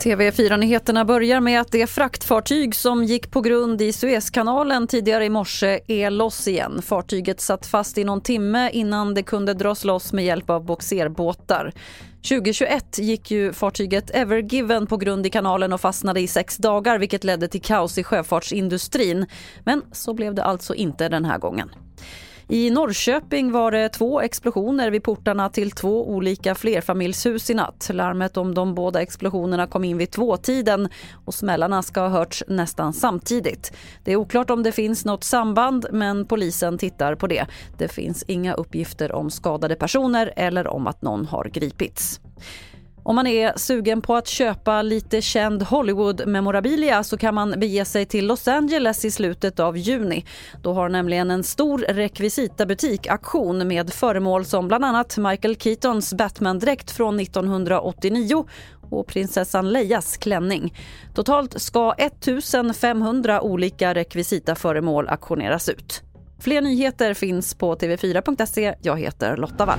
TV4-nyheterna börjar med att det fraktfartyg som gick på grund i Suezkanalen tidigare i morse är loss igen. Fartyget satt fast i någon timme innan det kunde dras loss med hjälp av boxerbåtar. 2021 gick ju fartyget Evergiven på grund i kanalen och fastnade i sex dagar vilket ledde till kaos i sjöfartsindustrin. Men så blev det alltså inte den här gången. I Norrköping var det två explosioner vid portarna till två olika flerfamiljshus i natt. Larmet om de båda explosionerna kom in vid tvåtiden och smällarna ska ha hörts nästan samtidigt. Det är oklart om det finns något samband men polisen tittar på det. Det finns inga uppgifter om skadade personer eller om att någon har gripits. Om man är sugen på att köpa lite känd Hollywood-memorabilia så kan man bege sig till Los Angeles i slutet av juni. Då har nämligen en stor rekvisitabutik aktion med föremål som bland annat Michael Keatons Batman-dräkt från 1989 och prinsessan Leias klänning. Totalt ska 1500 olika rekvisitaföremål auktioneras ut. Fler nyheter finns på tv4.se. Jag heter Lotta Wall.